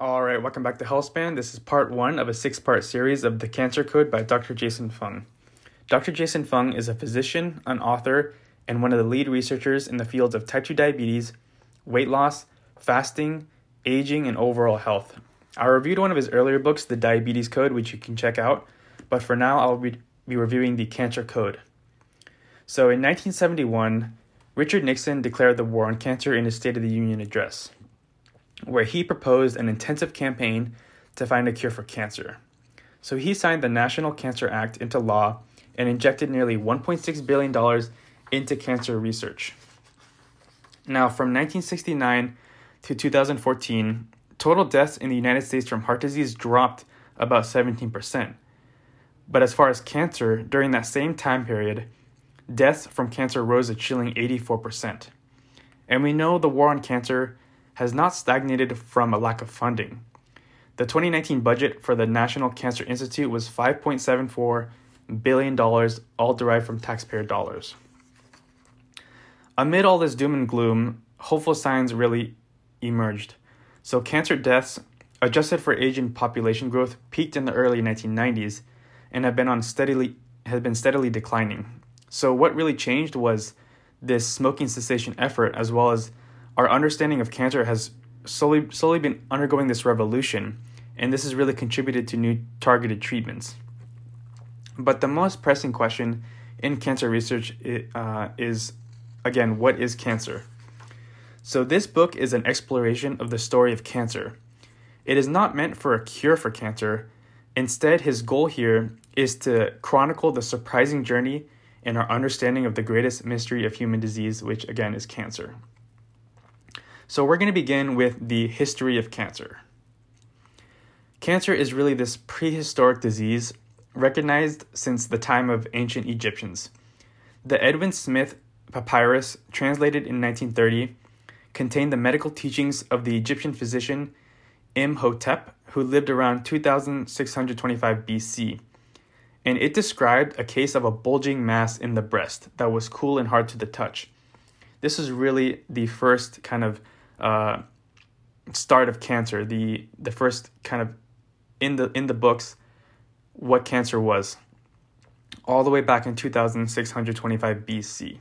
All right, welcome back to Healthspan. This is part one of a six part series of The Cancer Code by Dr. Jason Fung. Dr. Jason Fung is a physician, an author, and one of the lead researchers in the fields of type 2 diabetes, weight loss, fasting, aging, and overall health. I reviewed one of his earlier books, The Diabetes Code, which you can check out, but for now I'll be, reviewing The Cancer Code. So in 1971, Richard Nixon declared the war on cancer in his State of the Union address where he proposed an intensive campaign to find a cure for cancer. So he signed the National Cancer Act into law and injected nearly $1.6 billion into cancer research. Now, from 1969 to 2014, total deaths in the United States from heart disease dropped about 17%. But as far as cancer, during that same time period, deaths from cancer rose a chilling 84%. And we know the war on cancer has not stagnated from a lack of funding. The 2019 budget for the National Cancer Institute was $5.74 billion, all derived from taxpayer dollars. Amid all this doom and gloom, hopeful signs really emerged. So, cancer deaths, adjusted for age and population growth, peaked in the early 1990s and have been on steadily have been steadily declining. So, what really changed was this smoking cessation effort, as well as our understanding of cancer has slowly slowly been undergoing this revolution, and this has really contributed to new targeted treatments. But the most pressing question in cancer research uh, is, again, what is cancer? So this book is an exploration of the story of cancer. It is not meant for a cure for cancer. Instead, his goal here is to chronicle the surprising journey in our understanding of the greatest mystery of human disease, which again is cancer. So, we're going to begin with the history of cancer. Cancer is really this prehistoric disease recognized since the time of ancient Egyptians. The Edwin Smith papyrus, translated in 1930, contained the medical teachings of the Egyptian physician Imhotep, who lived around 2625 BC. And it described a case of a bulging mass in the breast that was cool and hard to the touch. This is really the first kind of uh, start of cancer, the the first kind of in the in the books what cancer was, all the way back in 2625 BC.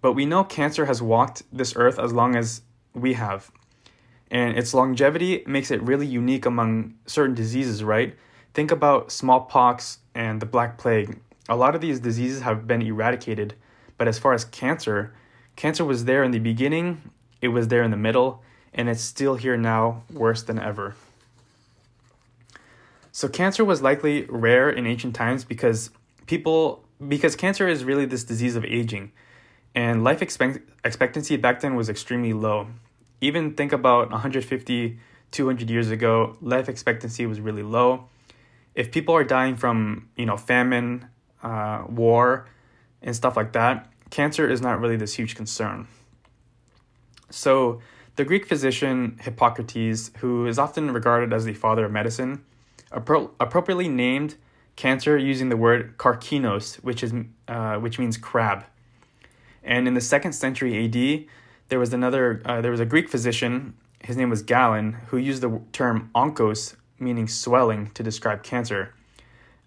But we know cancer has walked this earth as long as we have. And its longevity makes it really unique among certain diseases, right? Think about smallpox and the Black Plague. A lot of these diseases have been eradicated, but as far as cancer, cancer was there in the beginning it was there in the middle, and it's still here now, worse than ever. So cancer was likely rare in ancient times because people because cancer is really this disease of aging and life expect, expectancy back then was extremely low. Even think about 150 200 years ago, life expectancy was really low. If people are dying from, you know, famine, uh, war, and stuff like that, cancer is not really this huge concern. So, the Greek physician Hippocrates, who is often regarded as the father of medicine, appro- appropriately named cancer using the word karkinos, which is uh, which means crab. And in the second century AD, there was another uh, there was a Greek physician. His name was Galen, who used the term onkos, meaning swelling, to describe cancer,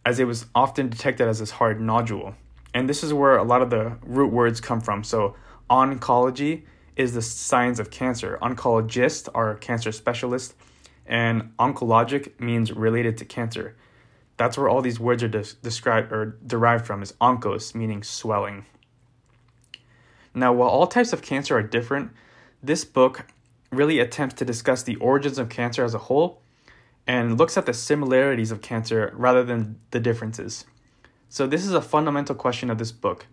as it was often detected as this hard nodule. And this is where a lot of the root words come from. So oncology is the science of cancer. Oncologist are cancer specialists, and oncologic means related to cancer. That's where all these words are des- described or derived from is oncos, meaning swelling. Now, while all types of cancer are different, this book really attempts to discuss the origins of cancer as a whole and looks at the similarities of cancer rather than the differences. So, this is a fundamental question of this book.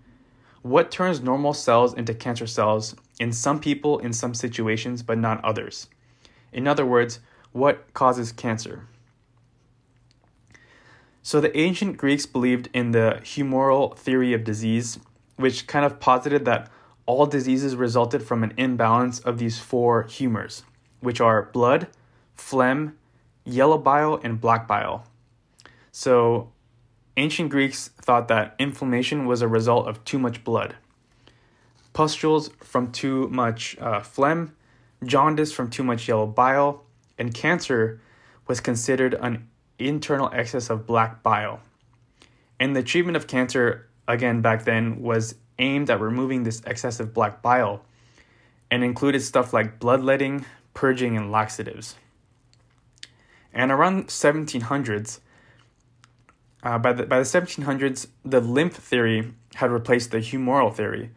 What turns normal cells into cancer cells in some people in some situations, but not others? In other words, what causes cancer? So, the ancient Greeks believed in the humoral theory of disease, which kind of posited that all diseases resulted from an imbalance of these four humors, which are blood, phlegm, yellow bile, and black bile. So, Ancient Greeks thought that inflammation was a result of too much blood, pustules from too much uh, phlegm, jaundice from too much yellow bile, and cancer was considered an internal excess of black bile. And the treatment of cancer, again back then, was aimed at removing this excessive black bile and included stuff like bloodletting, purging, and laxatives. And around 1700s, uh, by the by the 1700s, the lymph theory had replaced the humoral theory.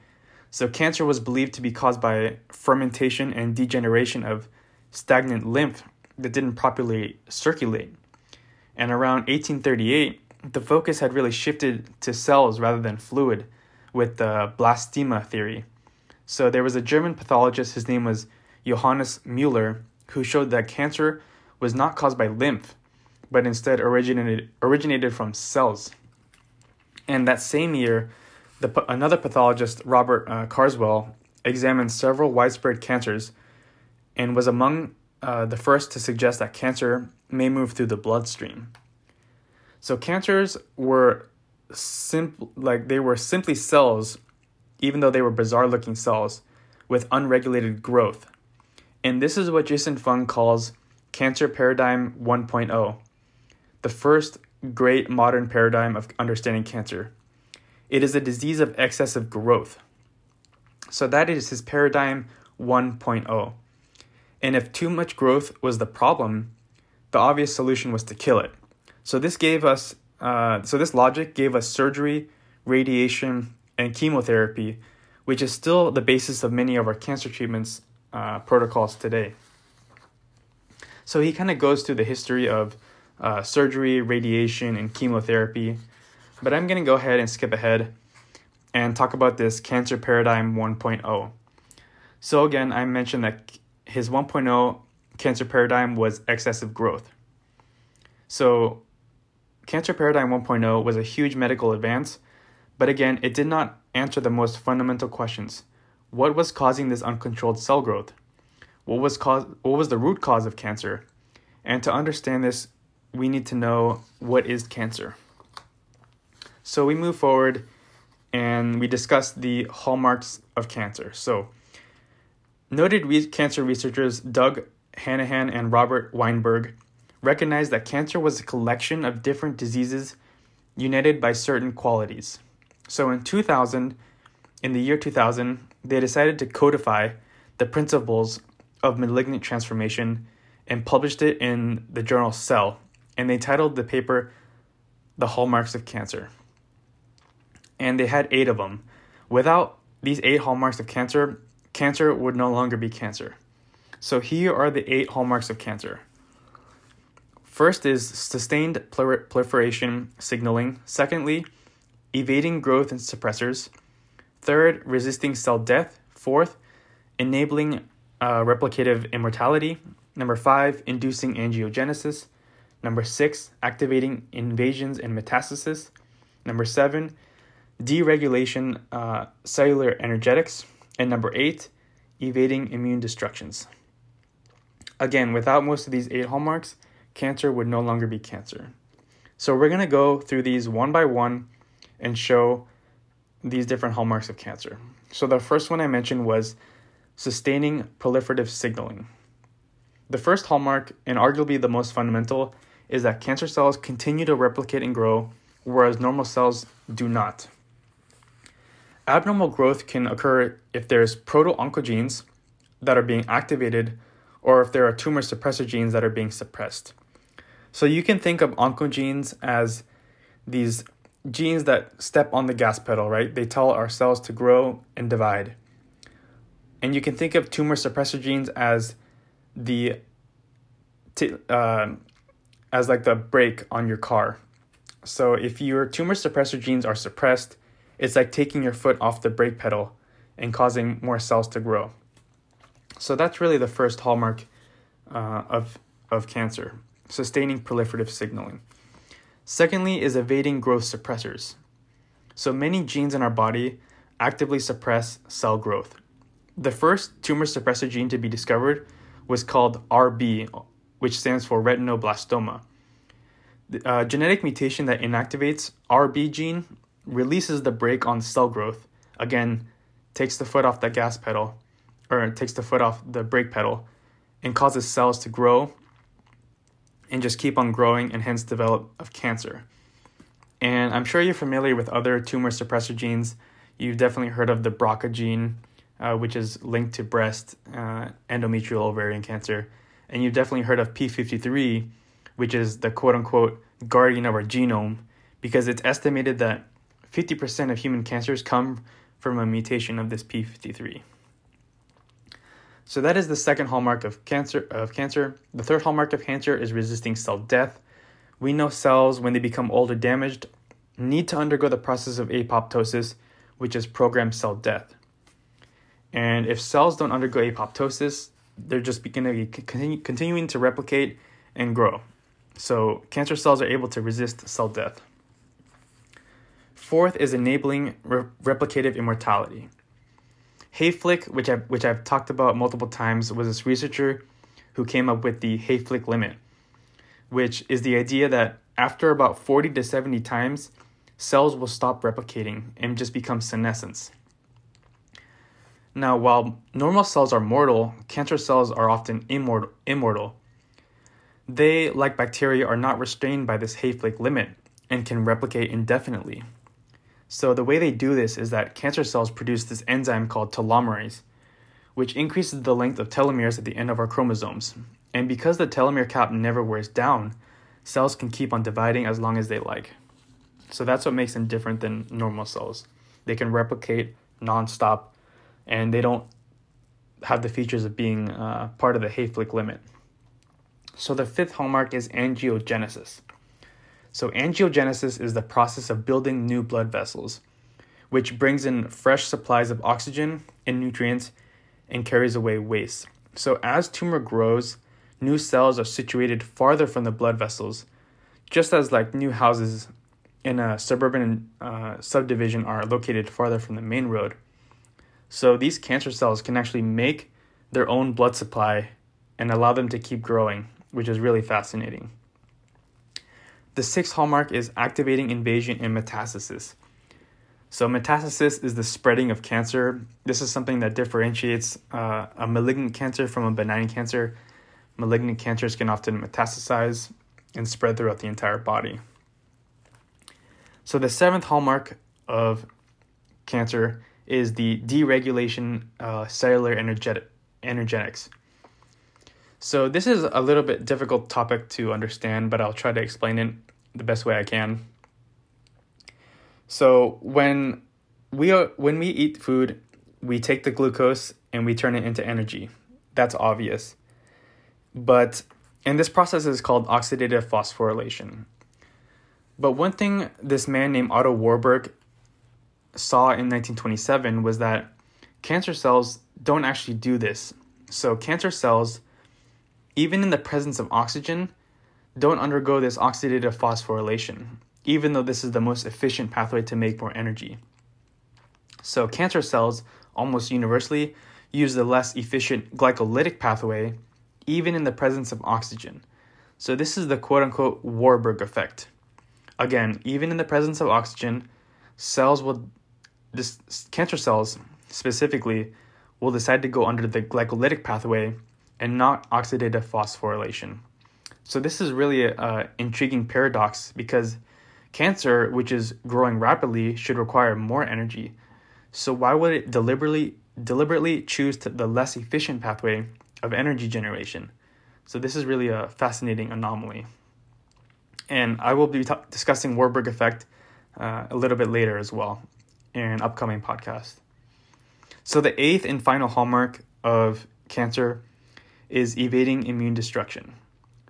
So cancer was believed to be caused by fermentation and degeneration of stagnant lymph that didn't properly circulate. And around 1838, the focus had really shifted to cells rather than fluid with the blastema theory. So there was a German pathologist, his name was Johannes Müller, who showed that cancer was not caused by lymph, but instead originated originated from cells. And that same year, the, another pathologist, Robert uh, Carswell, examined several widespread cancers and was among uh, the first to suggest that cancer may move through the bloodstream. So cancers were simple, like they were simply cells, even though they were bizarre looking cells with unregulated growth. And this is what Jason Fung calls cancer paradigm 1.0, the first great modern paradigm of understanding cancer. It is a disease of excessive growth. So that is his paradigm 1.0. And if too much growth was the problem, the obvious solution was to kill it. So this gave us, uh, so this logic gave us surgery, radiation, and chemotherapy, which is still the basis of many of our cancer treatments uh, protocols today. So he kind of goes through the history of uh, surgery, radiation, and chemotherapy. But I'm going to go ahead and skip ahead and talk about this cancer paradigm 1.0. So, again, I mentioned that his 1.0 cancer paradigm was excessive growth. So, cancer paradigm 1.0 was a huge medical advance, but again, it did not answer the most fundamental questions. What was causing this uncontrolled cell growth? What was cause, what was the root cause of cancer? And to understand this, we need to know what is cancer. So we move forward and we discuss the hallmarks of cancer. So, noted re- cancer researchers Doug Hanahan and Robert Weinberg recognized that cancer was a collection of different diseases united by certain qualities. So, in 2000, in the year 2000, they decided to codify the principles of malignant transformation and published it in the journal Cell, and they titled the paper The Hallmarks of Cancer. And they had eight of them. Without these eight hallmarks of cancer, cancer would no longer be cancer. So here are the eight hallmarks of cancer. First is sustained proliferation signaling. Secondly, evading growth and suppressors. Third, resisting cell death. Fourth, enabling uh, replicative immortality. Number five, inducing angiogenesis. Number six, activating invasions and metastasis. Number seven, deregulation uh, cellular energetics. And number eight, evading immune destructions. Again, without most of these eight hallmarks, cancer would no longer be cancer. So we're going to go through these one by one and show these different hallmarks of cancer. So the first one I mentioned was sustaining proliferative signaling. The first hallmark, and arguably the most fundamental, is that cancer cells continue to replicate and grow, whereas normal cells do not. Abnormal growth can occur if there's proto-oncogenes that are being activated or if there are tumor suppressor genes that are being suppressed. So you can think of oncogenes as these genes that step on the gas pedal, right? They tell our cells to grow and divide. And you can think of tumor suppressor genes as the t- uh, as like the brake on your car. So if your tumor suppressor genes are suppressed, it's like taking your foot off the brake pedal and causing more cells to grow. So that's really the first hallmark uh, of of cancer, sustaining proliferative signaling. Secondly, is evading growth suppressors. So many genes in our body actively suppress cell growth. The first tumor suppressor gene to be discovered was called RB, which stands for retinoblastoma. The uh, genetic mutation that inactivates RB gene releases the brake on cell growth. Again, takes the foot off the gas pedal, or takes the foot off the brake pedal, and causes cells to grow and just keep on growing and hence develop of cancer. And I'm sure you're familiar with other tumor suppressor genes. You've definitely heard of the BRCA gene, uh, which is linked to breast, uh, endometrial, ovarian cancer. And you've definitely heard of P53, which is the quote unquote guardian of our genome, because it's estimated that 50% of human cancers come from a mutation of this P53. So that is the second hallmark of cancer of cancer. The third hallmark of cancer is resisting cell death. We know cells when they become old or damaged need to undergo the process of apoptosis, which is programmed cell death. And if cells don't undergo apoptosis, they're just beginning to continue, continuing to replicate and grow. So cancer cells are able to resist cell death. Fourth is enabling re- replicative immortality. Hayflick, which I've, which I've talked about multiple times, was this researcher who came up with the Hayflick limit, which is the idea that after about 40 to 70 times, cells will stop replicating and just become senescence. Now, while normal cells are mortal, cancer cells are often immortal. They, like bacteria, are not restrained by this Hayflick limit and can replicate indefinitely. So, the way they do this is that cancer cells produce this enzyme called telomerase, which increases the length of telomeres at the end of our chromosomes. And because the telomere cap never wears down, cells can keep on dividing as long as they like. So, that's what makes them different than normal cells. They can replicate nonstop and they don't have the features of being uh, part of the Hayflick limit. So, the fifth hallmark is angiogenesis. So, angiogenesis is the process of building new blood vessels, which brings in fresh supplies of oxygen and nutrients and carries away waste. So, as tumor grows, new cells are situated farther from the blood vessels, just as like new houses in a suburban uh, subdivision are located farther from the main road. So, these cancer cells can actually make their own blood supply and allow them to keep growing, which is really fascinating. The sixth hallmark is activating invasion and metastasis. So, metastasis is the spreading of cancer. This is something that differentiates uh, a malignant cancer from a benign cancer. Malignant cancers can often metastasize and spread throughout the entire body. So, the seventh hallmark of cancer is the deregulation uh, cellular energetic, energetics. So this is a little bit difficult topic to understand, but I'll try to explain it the best way I can. So when we are, when we eat food, we take the glucose and we turn it into energy. That's obvious. But and this process is called oxidative phosphorylation. But one thing this man named Otto Warburg saw in 1927 was that cancer cells don't actually do this. So cancer cells even in the presence of oxygen, don't undergo this oxidative phosphorylation, even though this is the most efficient pathway to make more energy. So, cancer cells almost universally use the less efficient glycolytic pathway, even in the presence of oxygen. So, this is the quote unquote Warburg effect. Again, even in the presence of oxygen, cells will, this, cancer cells specifically, will decide to go under the glycolytic pathway and not oxidative phosphorylation. So this is really an intriguing paradox because cancer, which is growing rapidly, should require more energy. So why would it deliberately deliberately choose the less efficient pathway of energy generation? So this is really a fascinating anomaly. And I will be t- discussing Warburg effect uh, a little bit later as well in an upcoming podcast. So the eighth and final hallmark of cancer is evading immune destruction.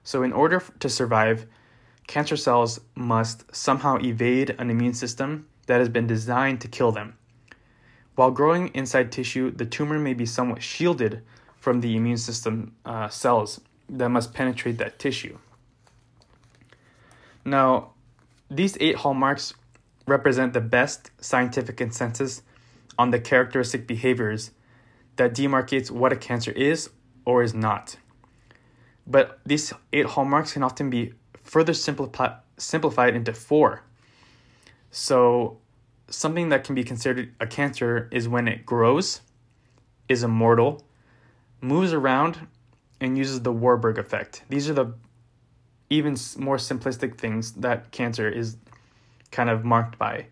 So, in order to survive, cancer cells must somehow evade an immune system that has been designed to kill them. While growing inside tissue, the tumor may be somewhat shielded from the immune system uh, cells that must penetrate that tissue. Now, these eight hallmarks represent the best scientific consensus on the characteristic behaviors that demarcates what a cancer is or is not. But these eight hallmarks can often be further simplified simplified into four. So, something that can be considered a cancer is when it grows, is immortal, moves around, and uses the Warburg effect. These are the even more simplistic things that cancer is kind of marked by.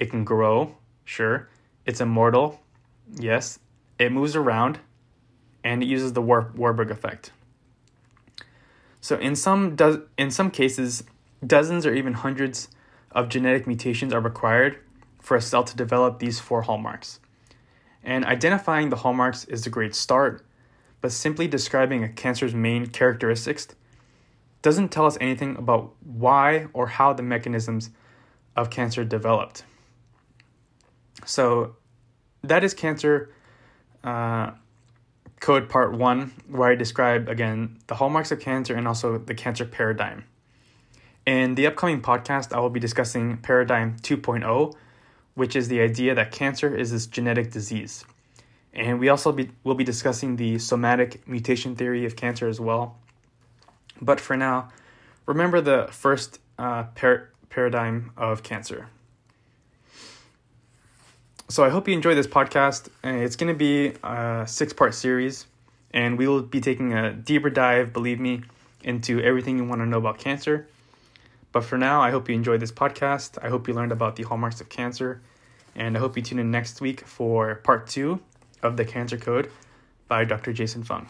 It can grow, sure. It's immortal, yes. It moves around, and it uses the War- Warburg effect. So in some do- in some cases, dozens or even hundreds of genetic mutations are required for a cell to develop these four hallmarks. And identifying the hallmarks is a great start, but simply describing a cancer's main characteristics doesn't tell us anything about why or how the mechanisms of cancer developed. So that is cancer uh, code part one, where I describe again the hallmarks of cancer and also the cancer paradigm. In the upcoming podcast, I will be discussing paradigm 2.0, which is the idea that cancer is this genetic disease. And we also be, will be discussing the somatic mutation theory of cancer as well. But for now, remember the first uh, par- paradigm of cancer. So I hope you enjoy this podcast. Uh, it's going to be a six part series, and we will be taking a deeper dive, believe me, into everything you want to know about cancer. But for now, I hope you enjoyed this podcast. I hope you learned about the hallmarks of cancer, and I hope you tune in next week for part two of the Cancer Code by Dr. Jason Fung.